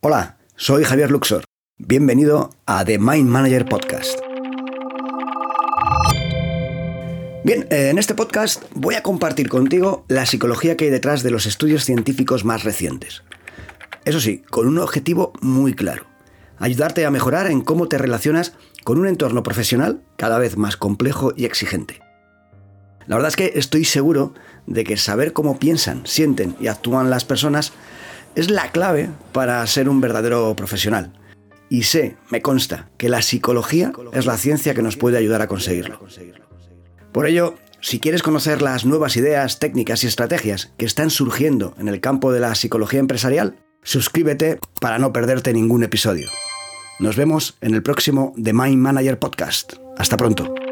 Hola, soy Javier Luxor. Bienvenido a The Mind Manager Podcast. Bien, eh, en este podcast voy a compartir contigo la psicología que hay detrás de los estudios científicos más recientes. Eso sí, con un objetivo muy claro. Ayudarte a mejorar en cómo te relacionas con un entorno profesional cada vez más complejo y exigente. La verdad es que estoy seguro de que saber cómo piensan, sienten y actúan las personas es la clave para ser un verdadero profesional. Y sé, me consta, que la psicología es la ciencia que nos puede ayudar a conseguirlo. Por ello, si quieres conocer las nuevas ideas, técnicas y estrategias que están surgiendo en el campo de la psicología empresarial, suscríbete para no perderte ningún episodio. Nos vemos en el próximo The Mind Manager Podcast. Hasta pronto.